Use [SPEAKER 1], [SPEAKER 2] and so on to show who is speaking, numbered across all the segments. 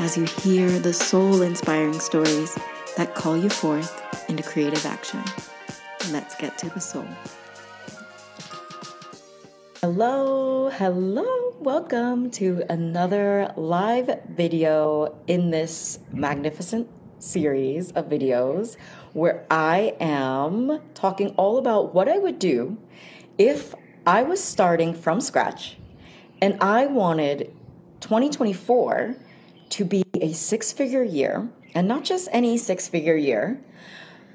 [SPEAKER 1] as you hear the soul inspiring stories that call you forth into creative action. Let's get to the soul. Hello, hello, welcome to another live video in this magnificent series of videos where I am talking all about what I would do if I was starting from scratch and I wanted 2024 to be a six figure year, and not just any six figure year,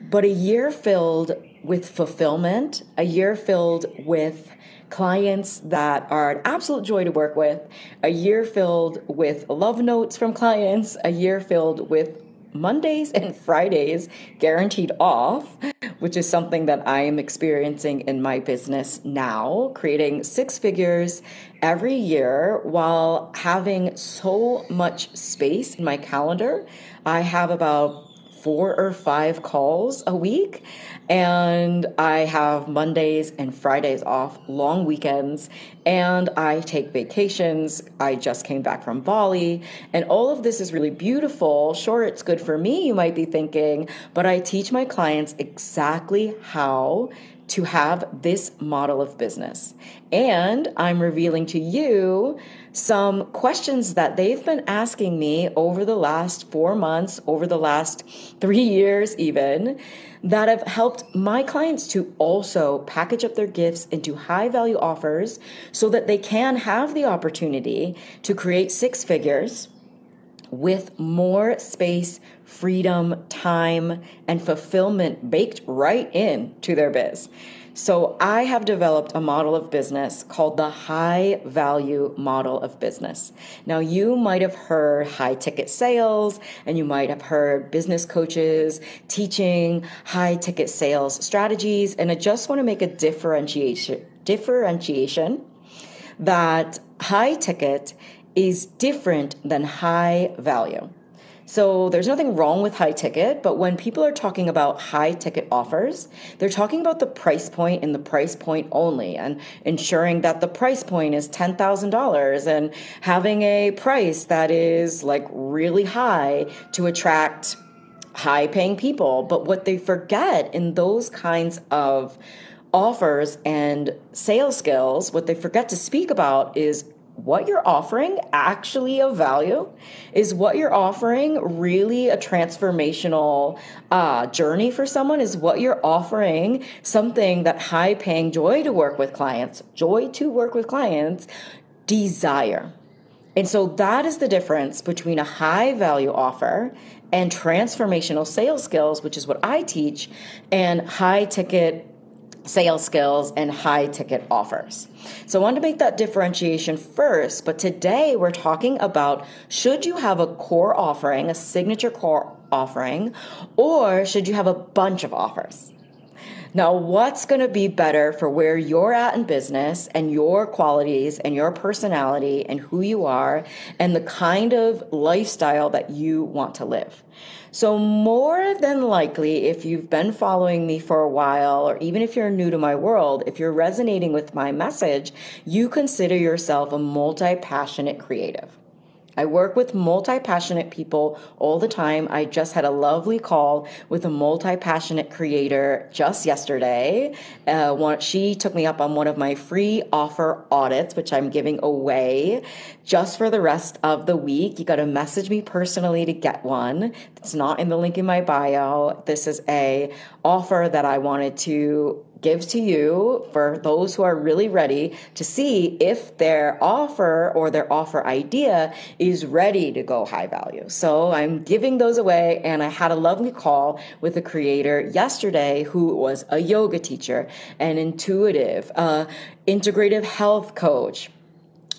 [SPEAKER 1] but a year filled with fulfillment, a year filled with clients that are an absolute joy to work with, a year filled with love notes from clients, a year filled with Mondays and Fridays guaranteed off, which is something that I am experiencing in my business now, creating six figures every year while having so much space in my calendar. I have about four or five calls a week. And I have Mondays and Fridays off, long weekends, and I take vacations. I just came back from Bali, and all of this is really beautiful. Sure, it's good for me, you might be thinking, but I teach my clients exactly how to have this model of business. And I'm revealing to you some questions that they've been asking me over the last four months, over the last three years, even, that have helped my clients to also package up their gifts into high value offers so that they can have the opportunity to create six figures with more space, freedom, time, and fulfillment baked right into their biz. So, I have developed a model of business called the high value model of business. Now, you might have heard high ticket sales, and you might have heard business coaches teaching high ticket sales strategies. And I just want to make a differentiation, differentiation that high ticket is different than high value. So there's nothing wrong with high ticket, but when people are talking about high ticket offers, they're talking about the price point and the price point only and ensuring that the price point is $10,000 and having a price that is like really high to attract high paying people. But what they forget in those kinds of offers and sales skills, what they forget to speak about is what you're offering actually of value? Is what you're offering really a transformational uh, journey for someone? Is what you're offering something that high paying joy to work with clients, joy to work with clients, desire? And so that is the difference between a high value offer and transformational sales skills, which is what I teach, and high ticket sales skills and high ticket offers. So I wanted to make that differentiation first, but today we're talking about should you have a core offering, a signature core offering, or should you have a bunch of offers? Now, what's going to be better for where you're at in business and your qualities and your personality and who you are and the kind of lifestyle that you want to live? So, more than likely, if you've been following me for a while, or even if you're new to my world, if you're resonating with my message, you consider yourself a multi passionate creative. I work with multi passionate people all the time. I just had a lovely call with a multi passionate creator just yesterday. Uh, one, she took me up on one of my free offer audits, which I'm giving away just for the rest of the week. You got to message me personally to get one. It's not in the link in my bio. This is a offer that I wanted to gives to you for those who are really ready to see if their offer or their offer idea is ready to go high value. So I'm giving those away, and I had a lovely call with a creator yesterday who was a yoga teacher, an intuitive, uh, integrative health coach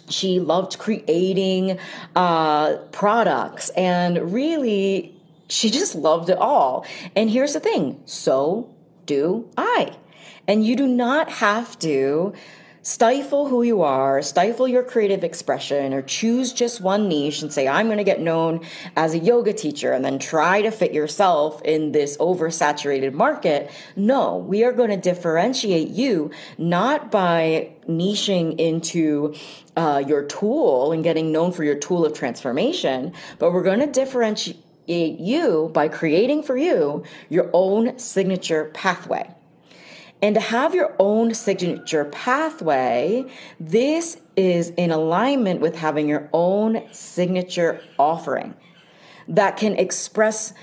[SPEAKER 1] she loved creating uh, products and really she just loved it all. And here's the thing so do I. And you do not have to stifle who you are, stifle your creative expression, or choose just one niche and say, I'm going to get known as a yoga teacher and then try to fit yourself in this oversaturated market. No, we are going to differentiate you not by niching into uh, your tool and getting known for your tool of transformation, but we're going to differentiate you by creating for you your own signature pathway. And to have your own signature pathway, this is in alignment with having your own signature offering that can express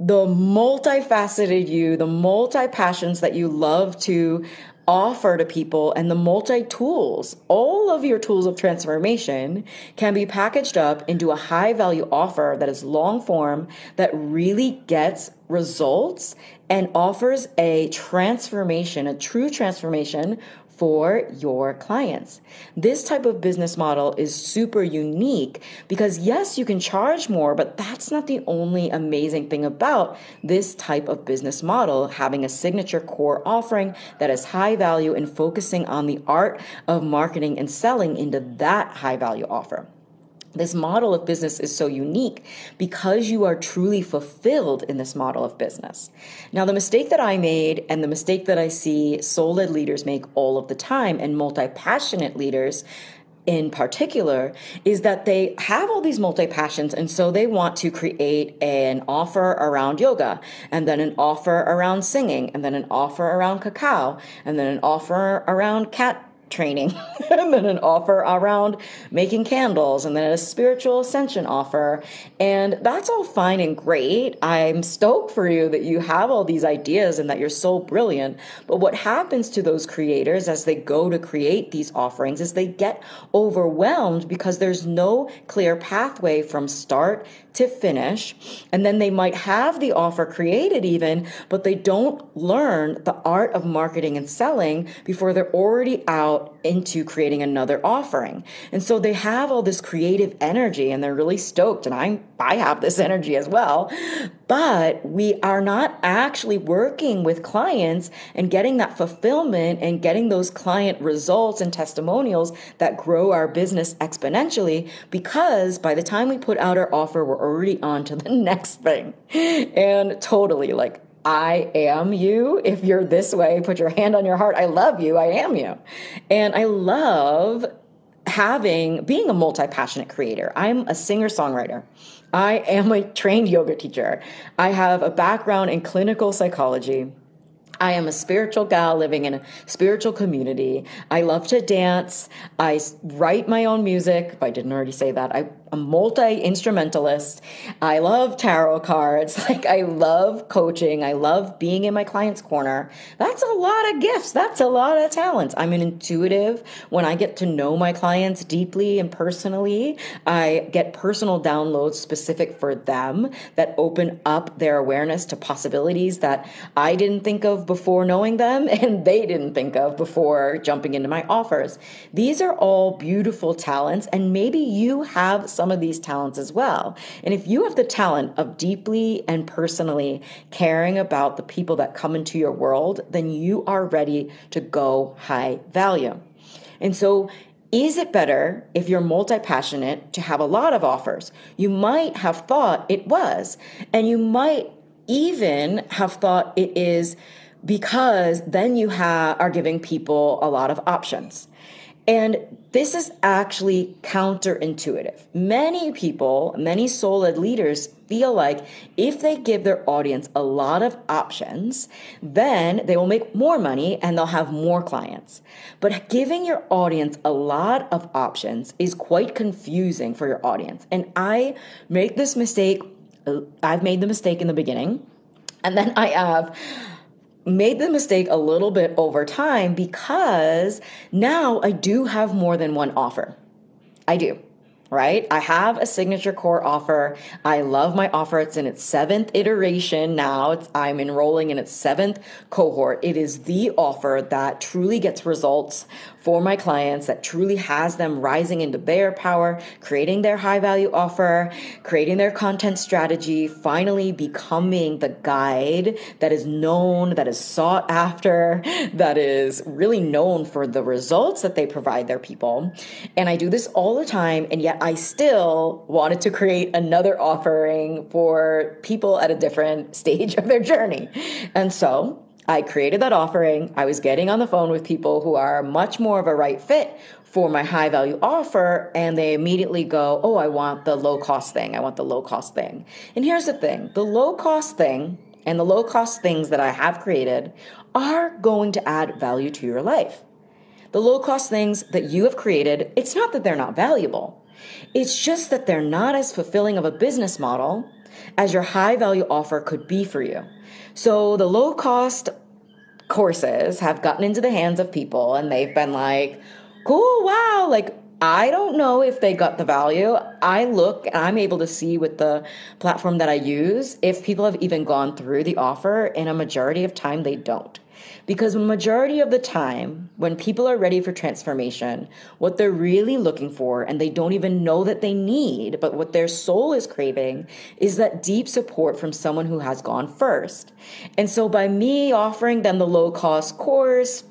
[SPEAKER 1] the multifaceted you, the multi passions that you love to offer to people and the multi tools, all of your tools of transformation can be packaged up into a high value offer that is long form, that really gets results and offers a transformation, a true transformation for your clients. This type of business model is super unique because, yes, you can charge more, but that's not the only amazing thing about this type of business model having a signature core offering that is high value and focusing on the art of marketing and selling into that high value offer this model of business is so unique because you are truly fulfilled in this model of business. Now, the mistake that I made and the mistake that I see soul led leaders make all of the time and multi passionate leaders in particular is that they have all these multi passions and so they want to create an offer around yoga and then an offer around singing and then an offer around cacao and then an offer around cat training and then an offer around making candles and then a spiritual ascension offer. And that's all fine and great. I'm stoked for you that you have all these ideas and that you're so brilliant. But what happens to those creators as they go to create these offerings is they get overwhelmed because there's no clear pathway from start to finish. And then they might have the offer created even, but they don't learn the art of marketing and selling before they're already out into creating another offering. And so they have all this creative energy and they're really stoked. And I, I have this energy as well. But we are not actually working with clients and getting that fulfillment and getting those client results and testimonials that grow our business exponentially because by the time we put out our offer, we're already on to the next thing. And totally like, I am you. If you're this way, put your hand on your heart. I love you. I am you. And I love having, being a multi passionate creator. I'm a singer songwriter. I am a trained yoga teacher. I have a background in clinical psychology. I am a spiritual gal living in a spiritual community. I love to dance. I write my own music. If I didn't already say that, I, am a multi instrumentalist. I love tarot cards. Like, I love coaching. I love being in my client's corner. That's a lot of gifts. That's a lot of talents. I'm an intuitive. When I get to know my clients deeply and personally, I get personal downloads specific for them that open up their awareness to possibilities that I didn't think of before knowing them and they didn't think of before jumping into my offers. These are all beautiful talents, and maybe you have some of these talents as well. And if you have the talent of deeply and personally caring about the people that come into your world, then you are ready to go high value. And so, is it better if you're multi passionate to have a lot of offers? You might have thought it was, and you might even have thought it is because then you ha- are giving people a lot of options. And this is actually counterintuitive. Many people, many soul led leaders feel like if they give their audience a lot of options, then they will make more money and they'll have more clients. But giving your audience a lot of options is quite confusing for your audience. And I make this mistake, uh, I've made the mistake in the beginning, and then I have made the mistake a little bit over time because now I do have more than one offer. I do right? I have a signature core offer. I love my offer. It's in its seventh iteration now. It's, I'm enrolling in its seventh cohort. It is the offer that truly gets results for my clients that truly has them rising into their power, creating their high value offer, creating their content strategy, finally becoming the guide that is known, that is sought after, that is really known for the results that they provide their people. And I do this all the time. And yet I still wanted to create another offering for people at a different stage of their journey. And so I created that offering. I was getting on the phone with people who are much more of a right fit for my high value offer, and they immediately go, Oh, I want the low cost thing. I want the low cost thing. And here's the thing the low cost thing and the low cost things that I have created are going to add value to your life. The low cost things that you have created, it's not that they're not valuable, it's just that they're not as fulfilling of a business model as your high value offer could be for you. So the low cost courses have gotten into the hands of people and they've been like, cool, wow, like I don't know if they got the value. I look and I'm able to see with the platform that I use if people have even gone through the offer, and a majority of time they don't. Because majority of the time, when people are ready for transformation, what they're really looking for, and they don't even know that they need, but what their soul is craving, is that deep support from someone who has gone first. And so by me offering them the low cost course,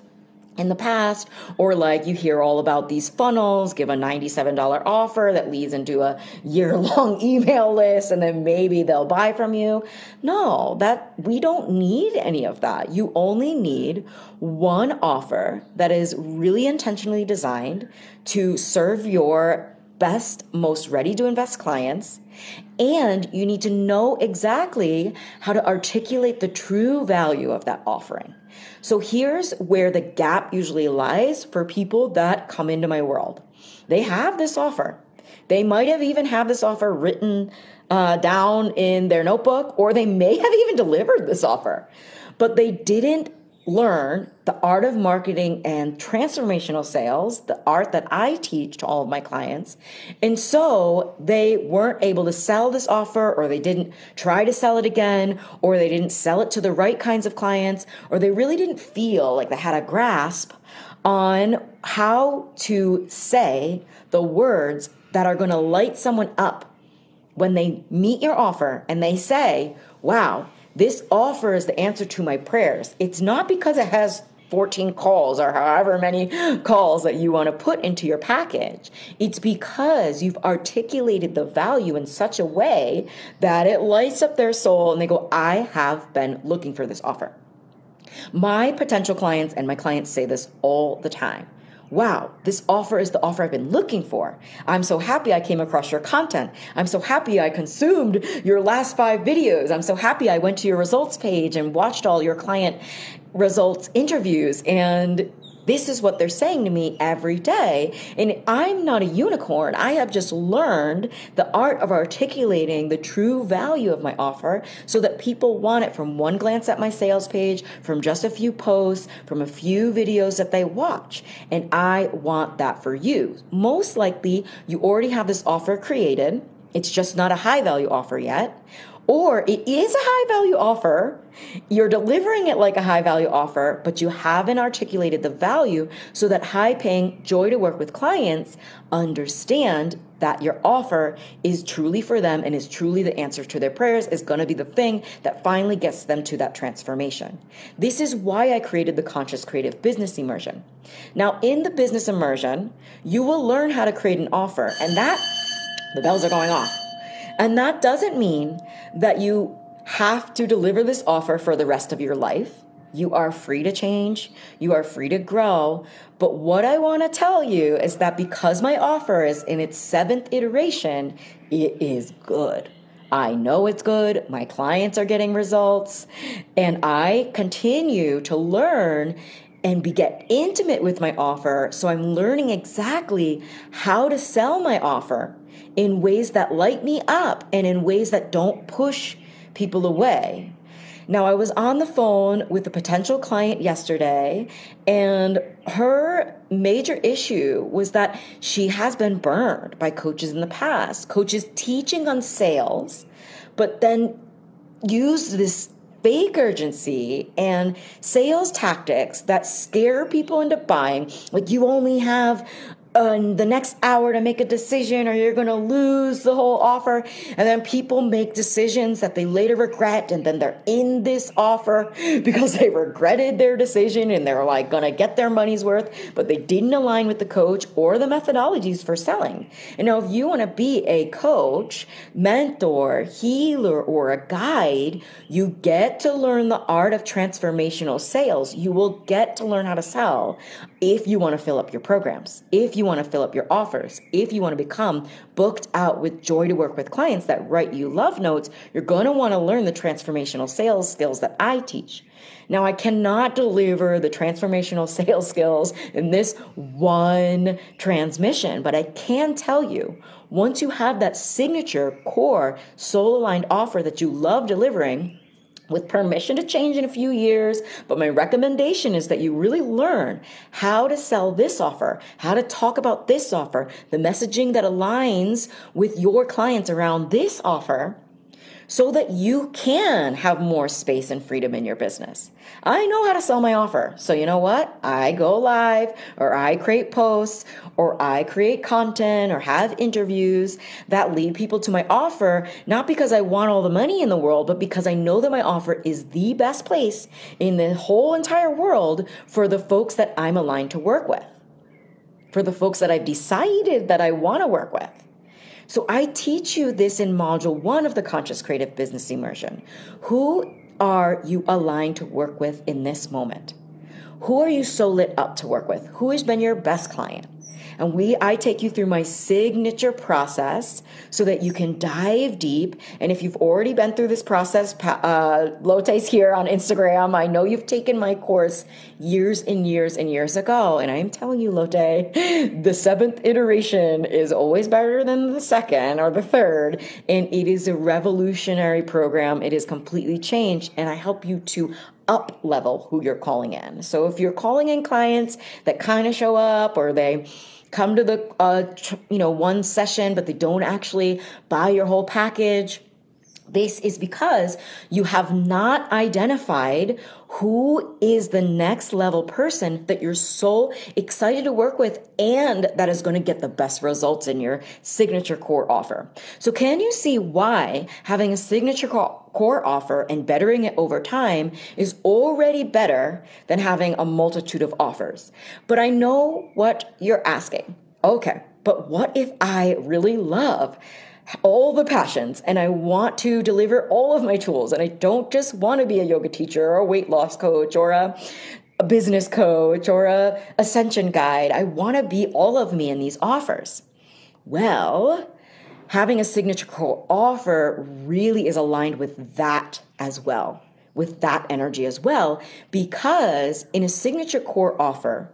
[SPEAKER 1] in the past, or like you hear all about these funnels, give a $97 offer that leads into a year long email list, and then maybe they'll buy from you. No, that we don't need any of that. You only need one offer that is really intentionally designed to serve your best, most ready to invest clients. And you need to know exactly how to articulate the true value of that offering. So here's where the gap usually lies for people that come into my world. They have this offer. They might have even have this offer written uh, down in their notebook, or they may have even delivered this offer, but they didn't learn the art of marketing and transformational sales, the art that I teach to all of my clients. And so they weren't able to sell this offer, or they didn't try to sell it again, or they didn't sell it to the right kinds of clients, or they really didn't feel like they had a grasp on how to say the words that are going to light someone up when they meet your offer and they say, wow, this offer is the answer to my prayers. It's not because it has 14 calls or however many calls that you want to put into your package. It's because you've articulated the value in such a way that it lights up their soul and they go, I have been looking for this offer. My potential clients and my clients say this all the time wow, this offer is the offer I've been looking for. I'm so happy I came across your content. I'm so happy I consumed your last five videos. I'm so happy I went to your results page and watched all your client results interviews and this is what they're saying to me every day. And I'm not a unicorn. I have just learned the art of articulating the true value of my offer so that people want it from one glance at my sales page, from just a few posts, from a few videos that they watch. And I want that for you. Most likely, you already have this offer created. It's just not a high value offer yet or it is a high value offer. You're delivering it like a high value offer, but you haven't articulated the value so that high paying, joy to work with clients understand that your offer is truly for them and is truly the answer to their prayers, is going to be the thing that finally gets them to that transformation. This is why I created the Conscious Creative Business Immersion. Now, in the business immersion, you will learn how to create an offer, and that the bells are going off. And that doesn't mean that you have to deliver this offer for the rest of your life. You are free to change, you are free to grow. But what I want to tell you is that because my offer is in its seventh iteration, it is good. I know it's good. My clients are getting results. And I continue to learn and be get intimate with my offer. So I'm learning exactly how to sell my offer in ways that light me up and in ways that don't push people away. Now, I was on the phone with a potential client yesterday, and her major issue was that she has been burned by coaches in the past, coaches teaching on sales, but then used this fake urgency and sales tactics that scare people into buying. Like you only have uh, the next hour to make a decision or you're going to lose the whole offer. And then people make decisions that they later regret. And then they're in this offer because they regretted their decision and they're like going to get their money's worth, but they didn't align with the coach or the methodologies for selling. And now, if you want to be a coach, mentor, healer, or a guide, you get to learn the art of transformational sales. You will get to learn how to sell if you want to fill up your programs, if you want to fill up your offers, if you want to become booked out with joy to work with clients that write you love notes, you're going to want to learn the transformational sales skills that I teach. Now, I cannot deliver the transformational sales skills in this one transmission, but I can tell you once you have that signature core soul aligned offer that you love delivering, with permission to change in a few years. But my recommendation is that you really learn how to sell this offer, how to talk about this offer, the messaging that aligns with your clients around this offer so that you can have more space and freedom in your business. I know how to sell my offer. So you know what? I go live or I create posts or I create content or have interviews that lead people to my offer, not because I want all the money in the world, but because I know that my offer is the best place in the whole entire world for the folks that I'm aligned to work with, for the folks that I've decided that I want to work with. So I teach you this in module one of the Conscious Creative Business Immersion. Who are you aligned to work with in this moment? Who are you so lit up to work with? Who has been your best client? And we, I take you through my signature process so that you can dive deep. And if you've already been through this process, uh, here on Instagram. I know you've taken my course years and years and years ago. And I'm telling you, Lote, the seventh iteration is always better than the second or the third. And it is a revolutionary program. It is completely changed. And I help you to up level who you're calling in. So if you're calling in clients that kind of show up or they come to the uh, tr- you know one session but they don't actually buy your whole package this is because you have not identified who is the next level person that you're so excited to work with and that is going to get the best results in your signature core offer. So, can you see why having a signature core offer and bettering it over time is already better than having a multitude of offers? But I know what you're asking. Okay, but what if I really love all the passions and I want to deliver all of my tools. And I don't just want to be a yoga teacher or a weight loss coach or a, a business coach or a ascension guide. I want to be all of me in these offers. Well, having a signature core offer really is aligned with that as well, with that energy as well, because in a signature core offer,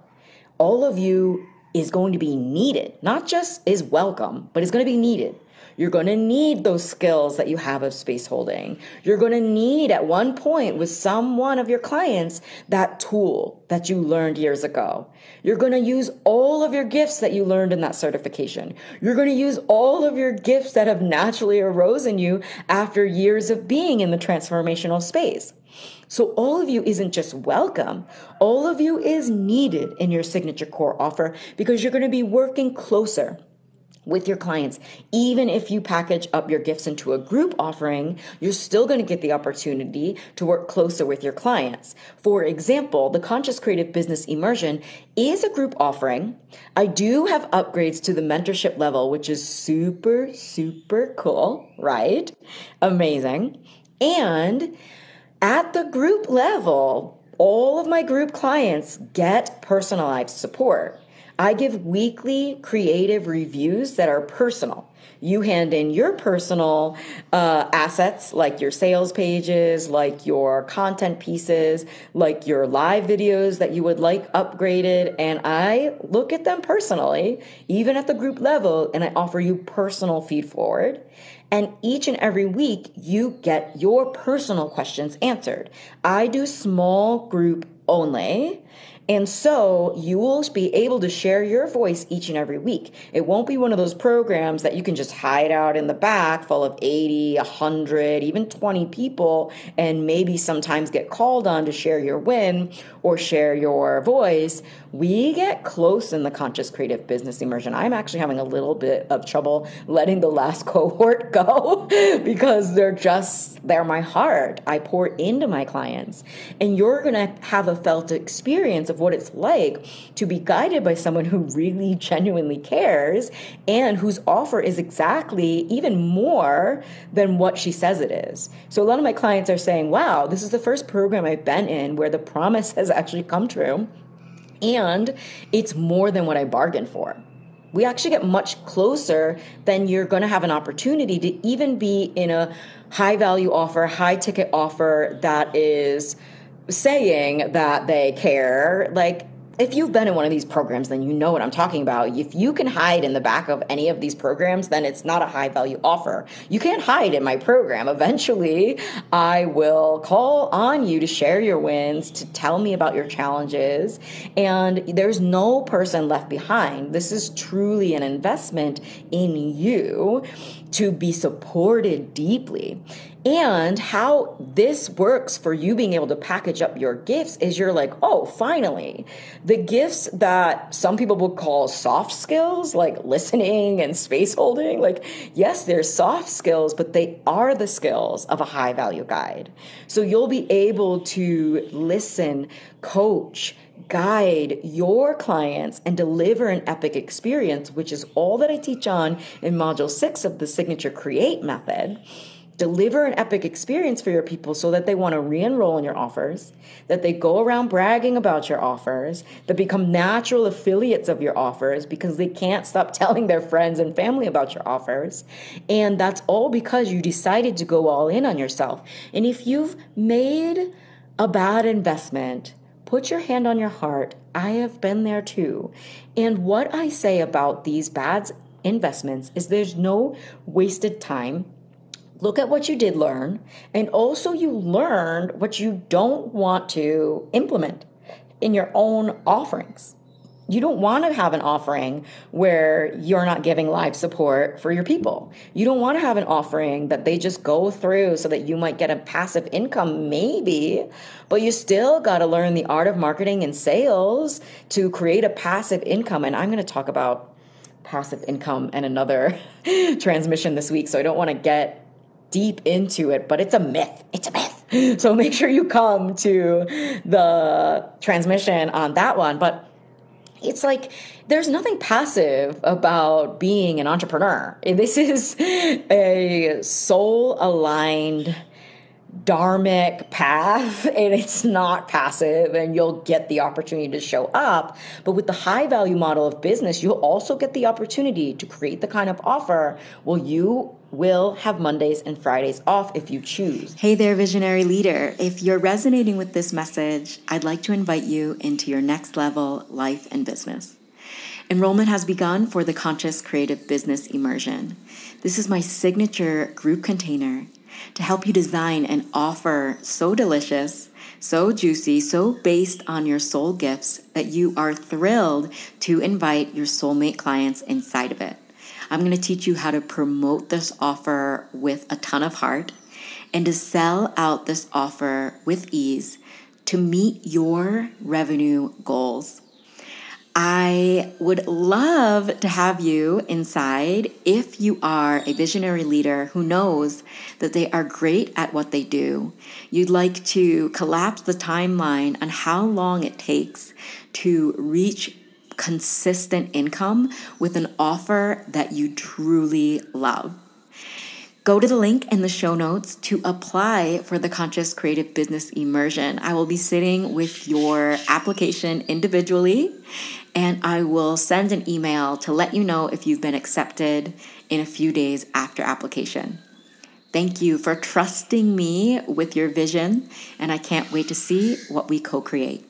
[SPEAKER 1] all of you is going to be needed, not just is welcome, but is going to be needed. You're going to need those skills that you have of space holding. You're going to need at one point with some one of your clients that tool that you learned years ago. You're going to use all of your gifts that you learned in that certification. You're going to use all of your gifts that have naturally arose in you after years of being in the transformational space. So all of you isn't just welcome. All of you is needed in your signature core offer because you're going to be working closer with your clients. Even if you package up your gifts into a group offering, you're still going to get the opportunity to work closer with your clients. For example, the Conscious Creative Business Immersion is a group offering. I do have upgrades to the mentorship level, which is super, super cool, right? Amazing. And at the group level, all of my group clients get personalized support. I give weekly creative reviews that are personal. You hand in your personal uh, assets, like your sales pages, like your content pieces, like your live videos that you would like upgraded, and I look at them personally, even at the group level, and I offer you personal feed forward. And each and every week, you get your personal questions answered. I do small group only. And so you will be able to share your voice each and every week. It won't be one of those programs that you can just hide out in the back full of 80, 100, even 20 people and maybe sometimes get called on to share your win or share your voice. We get close in the conscious creative business immersion. I'm actually having a little bit of trouble letting the last cohort go because they're just, they're my heart. I pour into my clients. And you're going to have a felt experience of of what it's like to be guided by someone who really genuinely cares and whose offer is exactly even more than what she says it is. So a lot of my clients are saying, wow, this is the first program I've been in where the promise has actually come true and it's more than what I bargained for. We actually get much closer than you're going to have an opportunity to even be in a high value offer, high ticket offer that is saying that they care, like if you've been in one of these programs, then you know what I'm talking about. If you can hide in the back of any of these programs, then it's not a high value offer. You can't hide in my program. Eventually, I will call on you to share your wins, to tell me about your challenges, and there's no person left behind. This is truly an investment in you to be supported deeply. And how this works for you being able to package up your gifts is you're like, oh, finally, the gifts that some people would call soft skills, like listening and space holding, like, yes, they're soft skills, but they are the skills of a high value guide. So you'll be able to listen, coach, guide your clients and deliver an epic experience, which is all that I teach on in module six of the Signature Create method deliver an epic experience for your people so that they want to re-enroll in your offers that they go around bragging about your offers that become natural affiliates of your offers because they can't stop telling their friends and family about your offers. And that's all because you decided to go all in on yourself. And if you've made a bad investment put your hand on your heart. I have been there too. And what i say about these bad investments is there's no wasted time look at what you did learn, and also you learned what you don't want to implement in your own offerings. You don't want to have an offering where you're not giving live support for your people. You don't want to have an offering that they just go through so that you might get a passive income, maybe, but you still got to learn the art of marketing and sales to create a passive income. And I'm going to talk about passive income and another transmission this week, so I don't want to get deep into it, but it's a myth. It's a myth. So make sure you come to the transmission on that one. But it's like there's nothing passive about being an entrepreneur. This is a soul aligned dharmic path and it's not passive and you'll get the opportunity to show up but with the high value model of business you'll also get the opportunity to create the kind of offer well you will have Mondays and Fridays off if you choose.
[SPEAKER 2] Hey there, visionary leader. If you're resonating with this message, I'd like to invite you into your next level life and business. Enrollment has begun for the Conscious Creative Business Immersion. This is my signature group container to help you design an offer so delicious, so juicy, so based on your soul gifts that you are thrilled to invite your soulmate clients inside of it. I'm going to teach you how to promote this offer with a ton of heart and to sell out this offer with ease to meet your revenue goals. I would love to have you inside if you are a visionary leader who knows that they are great at what they do. You'd like to collapse the timeline on how long it takes to reach consistent income with an offer that you truly love. Go to the link in the show notes to apply for the Conscious Creative Business Immersion. I will be sitting with your application individually and I will send an email to let you know if you've been accepted in a few days after application. Thank you for trusting me with your vision, and I can't wait to see what we co create.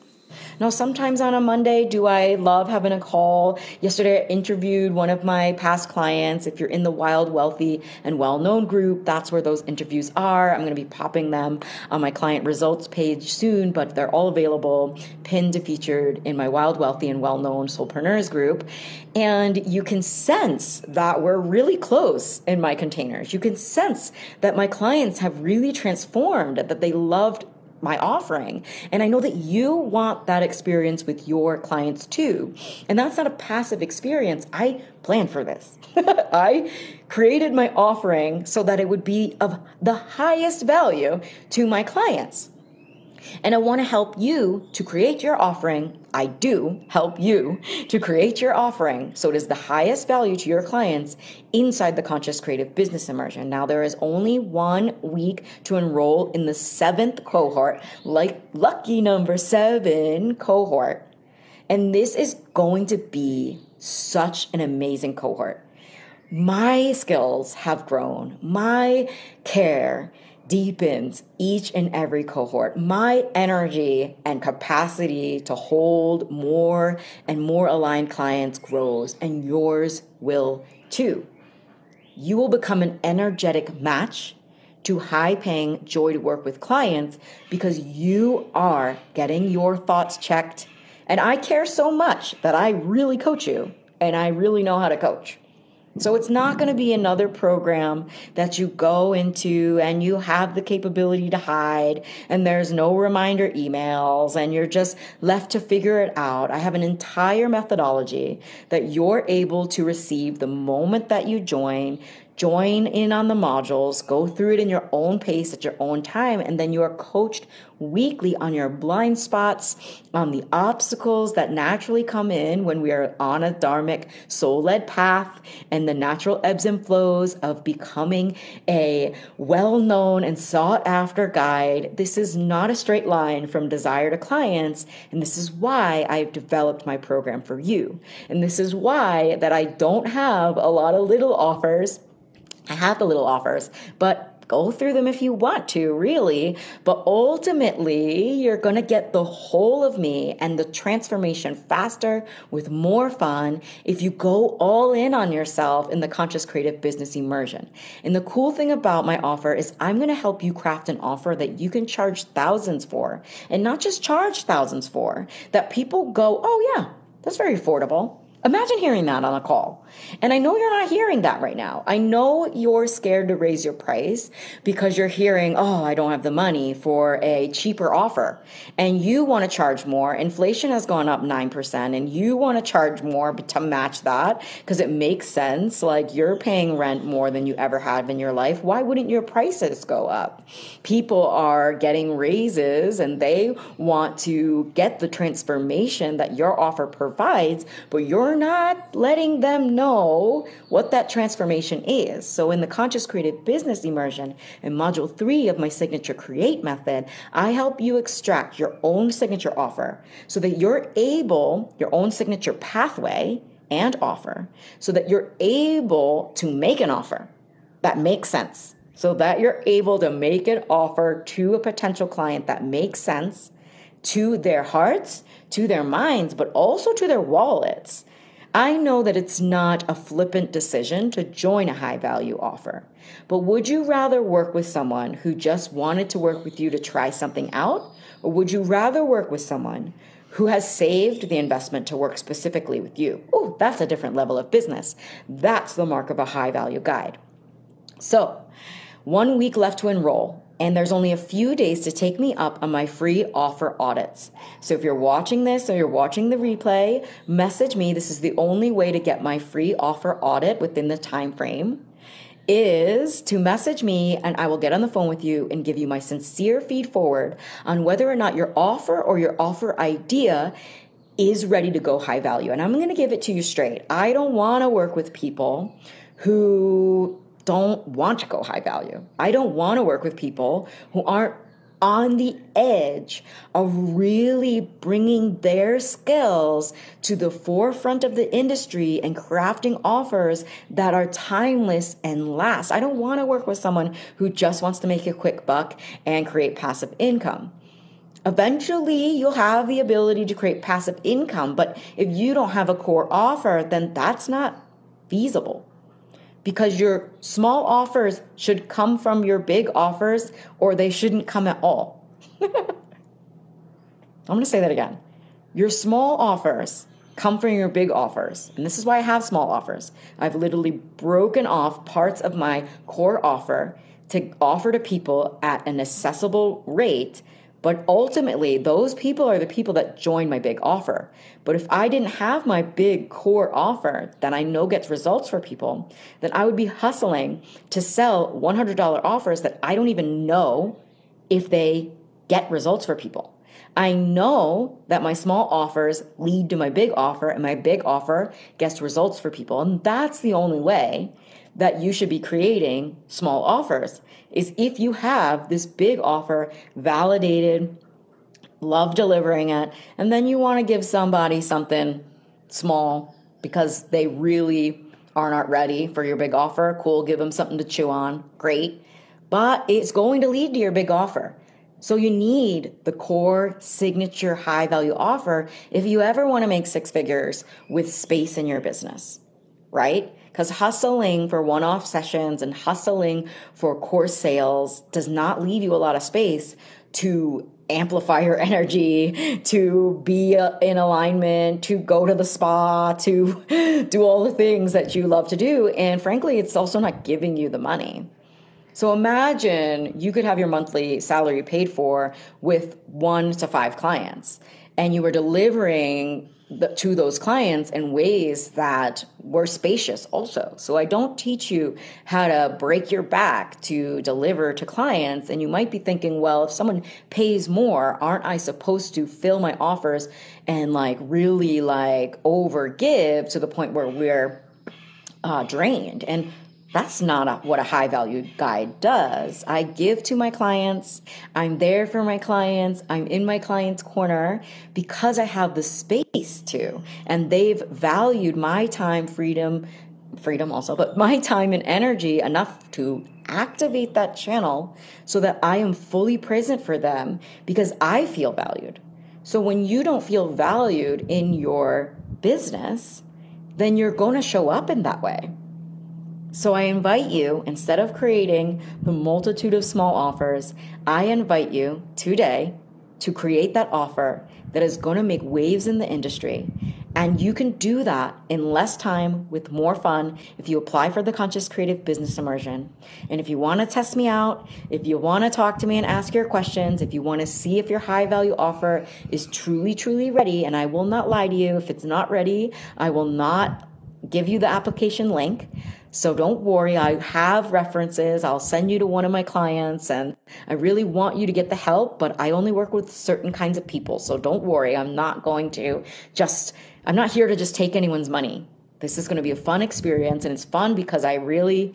[SPEAKER 1] Now, sometimes on a Monday, do I love having a call? Yesterday, I interviewed one of my past clients. If you're in the Wild, Wealthy, and Well Known group, that's where those interviews are. I'm going to be popping them on my client results page soon, but they're all available, pinned to featured in my Wild, Wealthy, and Well Known Soulpreneurs group. And you can sense that we're really close in my containers. You can sense that my clients have really transformed, that they loved my offering. And I know that you want that experience with your clients too. And that's not a passive experience. I planned for this. I created my offering so that it would be of the highest value to my clients. And I want to help you to create your offering. I do help you to create your offering so it is the highest value to your clients inside the Conscious Creative Business Immersion. Now, there is only one week to enroll in the seventh cohort, like lucky number seven cohort. And this is going to be such an amazing cohort. My skills have grown, my care deepens each and every cohort. My energy and capacity to hold more and more aligned clients grows, and yours will too. You will become an energetic match to high paying joy to work with clients because you are getting your thoughts checked. And I care so much that I really coach you and I really know how to coach. So it's not going to be another program that you go into and you have the capability to hide and there's no reminder emails and you're just left to figure it out. I have an entire methodology that you're able to receive the moment that you join join in on the modules, go through it in your own pace at your own time, and then you are coached weekly on your blind spots, on the obstacles that naturally come in when we are on a dharmic soul led path, and the natural ebbs and flows of becoming a well known and sought after guide. This is not a straight line from desire to clients, and this is why I've developed my program for you. And this is why that I don't have a lot of little offers I have the little offers, but go through them if you want to, really. But ultimately, you're going to get the whole of me and the transformation faster with more fun if you go all in on yourself in the conscious creative business immersion. And the cool thing about my offer is I'm going to help you craft an offer that you can charge thousands for and not just charge thousands for, that people go, oh, yeah, that's very affordable. Imagine hearing that on a call. And I know you're not hearing that right now. I know you're scared to raise your price because you're hearing, oh, I don't have the money for a cheaper offer. And you want to charge more. Inflation has gone up 9%, and you want to charge more to match that because it makes sense. Like you're paying rent more than you ever have in your life. Why wouldn't your prices go up? People are getting raises and they want to get the transformation that your offer provides, but you're not letting them know what that transformation is. So, in the Conscious Creative Business Immersion, in Module 3 of my Signature Create method, I help you extract your own signature offer so that you're able, your own signature pathway and offer, so that you're able to make an offer that makes sense. So that you're able to make an offer to a potential client that makes sense to their hearts, to their minds, but also to their wallets. I know that it's not a flippant decision to join a high value offer, but would you rather work with someone who just wanted to work with you to try something out? Or would you rather work with someone who has saved the investment to work specifically with you? Oh, that's a different level of business. That's the mark of a high value guide. So, one week left to enroll and there's only a few days to take me up on my free offer audits. So if you're watching this or you're watching the replay, message me. This is the only way to get my free offer audit within the time frame is to message me and I will get on the phone with you and give you my sincere feed forward on whether or not your offer or your offer idea is ready to go high value. And I'm going to give it to you straight. I don't want to work with people who don't want to go high value. I don't want to work with people who aren't on the edge of really bringing their skills to the forefront of the industry and crafting offers that are timeless and last. I don't want to work with someone who just wants to make a quick buck and create passive income. Eventually, you'll have the ability to create passive income, but if you don't have a core offer, then that's not feasible because your small offers should come from your big offers or they shouldn't come at all. I'm going to say that again. Your small offers come from your big offers. And this is why I have small offers. I've literally broken off parts of my core offer to offer to people at an accessible rate but ultimately, those people are the people that join my big offer. But if I didn't have my big core offer that I know gets results for people, then I would be hustling to sell $100 offers that I don't even know if they get results for people. I know that my small offers lead to my big offer, and my big offer gets results for people. And that's the only way that you should be creating small offers is if you have this big offer validated, love delivering it, and then you want to give somebody something small because they really are not ready for your big offer, cool, give them something to chew on, great. But it's going to lead to your big offer. So you need the core signature high value offer if you ever want to make six figures with space in your business, right? Because hustling for one off sessions and hustling for course sales does not leave you a lot of space to amplify your energy, to be uh, in alignment, to go to the spa, to do all the things that you love to do. And frankly, it's also not giving you the money. So imagine you could have your monthly salary paid for with one to five clients, and you were delivering the, to those clients in ways that were spacious also. So I don't teach you how to break your back to deliver to clients. And you might be thinking, well, if someone pays more, aren't I supposed to fill my offers and like really like over give to the point where we're uh, drained? And that's not a, what a high value guide does. I give to my clients. I'm there for my clients. I'm in my client's corner because I have the space to. And they've valued my time, freedom, freedom also, but my time and energy enough to activate that channel so that I am fully present for them because I feel valued. So when you don't feel valued in your business, then you're going to show up in that way. So I invite you, instead of creating the multitude of small offers, I invite you today to create that offer that is going to make waves in the industry. And you can do that in less time with more fun if you apply for the Conscious Creative Business Immersion. And if you want to test me out, if you want to talk to me and ask your questions, if you want to see if your high value offer is truly, truly ready, and I will not lie to you, if it's not ready, I will not give you the application link. So don't worry, I have references. I'll send you to one of my clients and I really want you to get the help, but I only work with certain kinds of people. So don't worry, I'm not going to just, I'm not here to just take anyone's money. This is going to be a fun experience and it's fun because I really,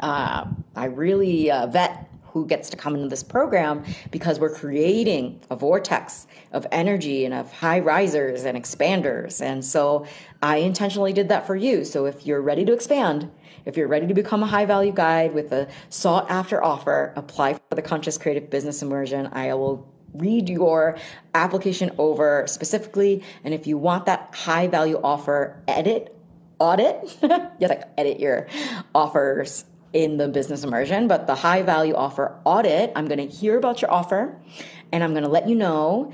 [SPEAKER 1] uh, I really uh, vet who gets to come into this program because we're creating a vortex of energy and of high risers and expanders. And so I intentionally did that for you. So if you're ready to expand, if you're ready to become a high value guide with a sought after offer, apply for the Conscious Creative Business Immersion. I will read your application over specifically. And if you want that high value offer edit, audit, yes, like edit your offers in the business immersion, but the high value offer audit, I'm going to hear about your offer and I'm going to let you know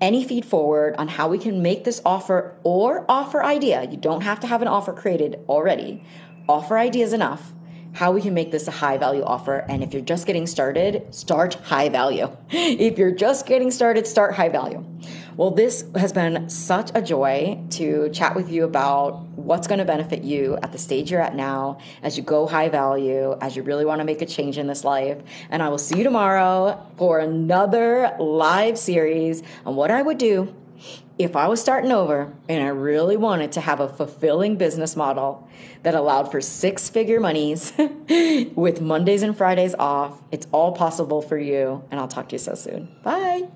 [SPEAKER 1] any feed forward on how we can make this offer or offer idea. You don't have to have an offer created already. Offer idea is enough. How we can make this a high value offer. And if you're just getting started, start high value. If you're just getting started, start high value. Well, this has been such a joy to chat with you about what's going to benefit you at the stage you're at now as you go high value, as you really want to make a change in this life. And I will see you tomorrow for another live series on what I would do if I was starting over and I really wanted to have a fulfilling business model that allowed for six figure monies with Mondays and Fridays off, it's all possible for you. And I'll talk to you so soon. Bye.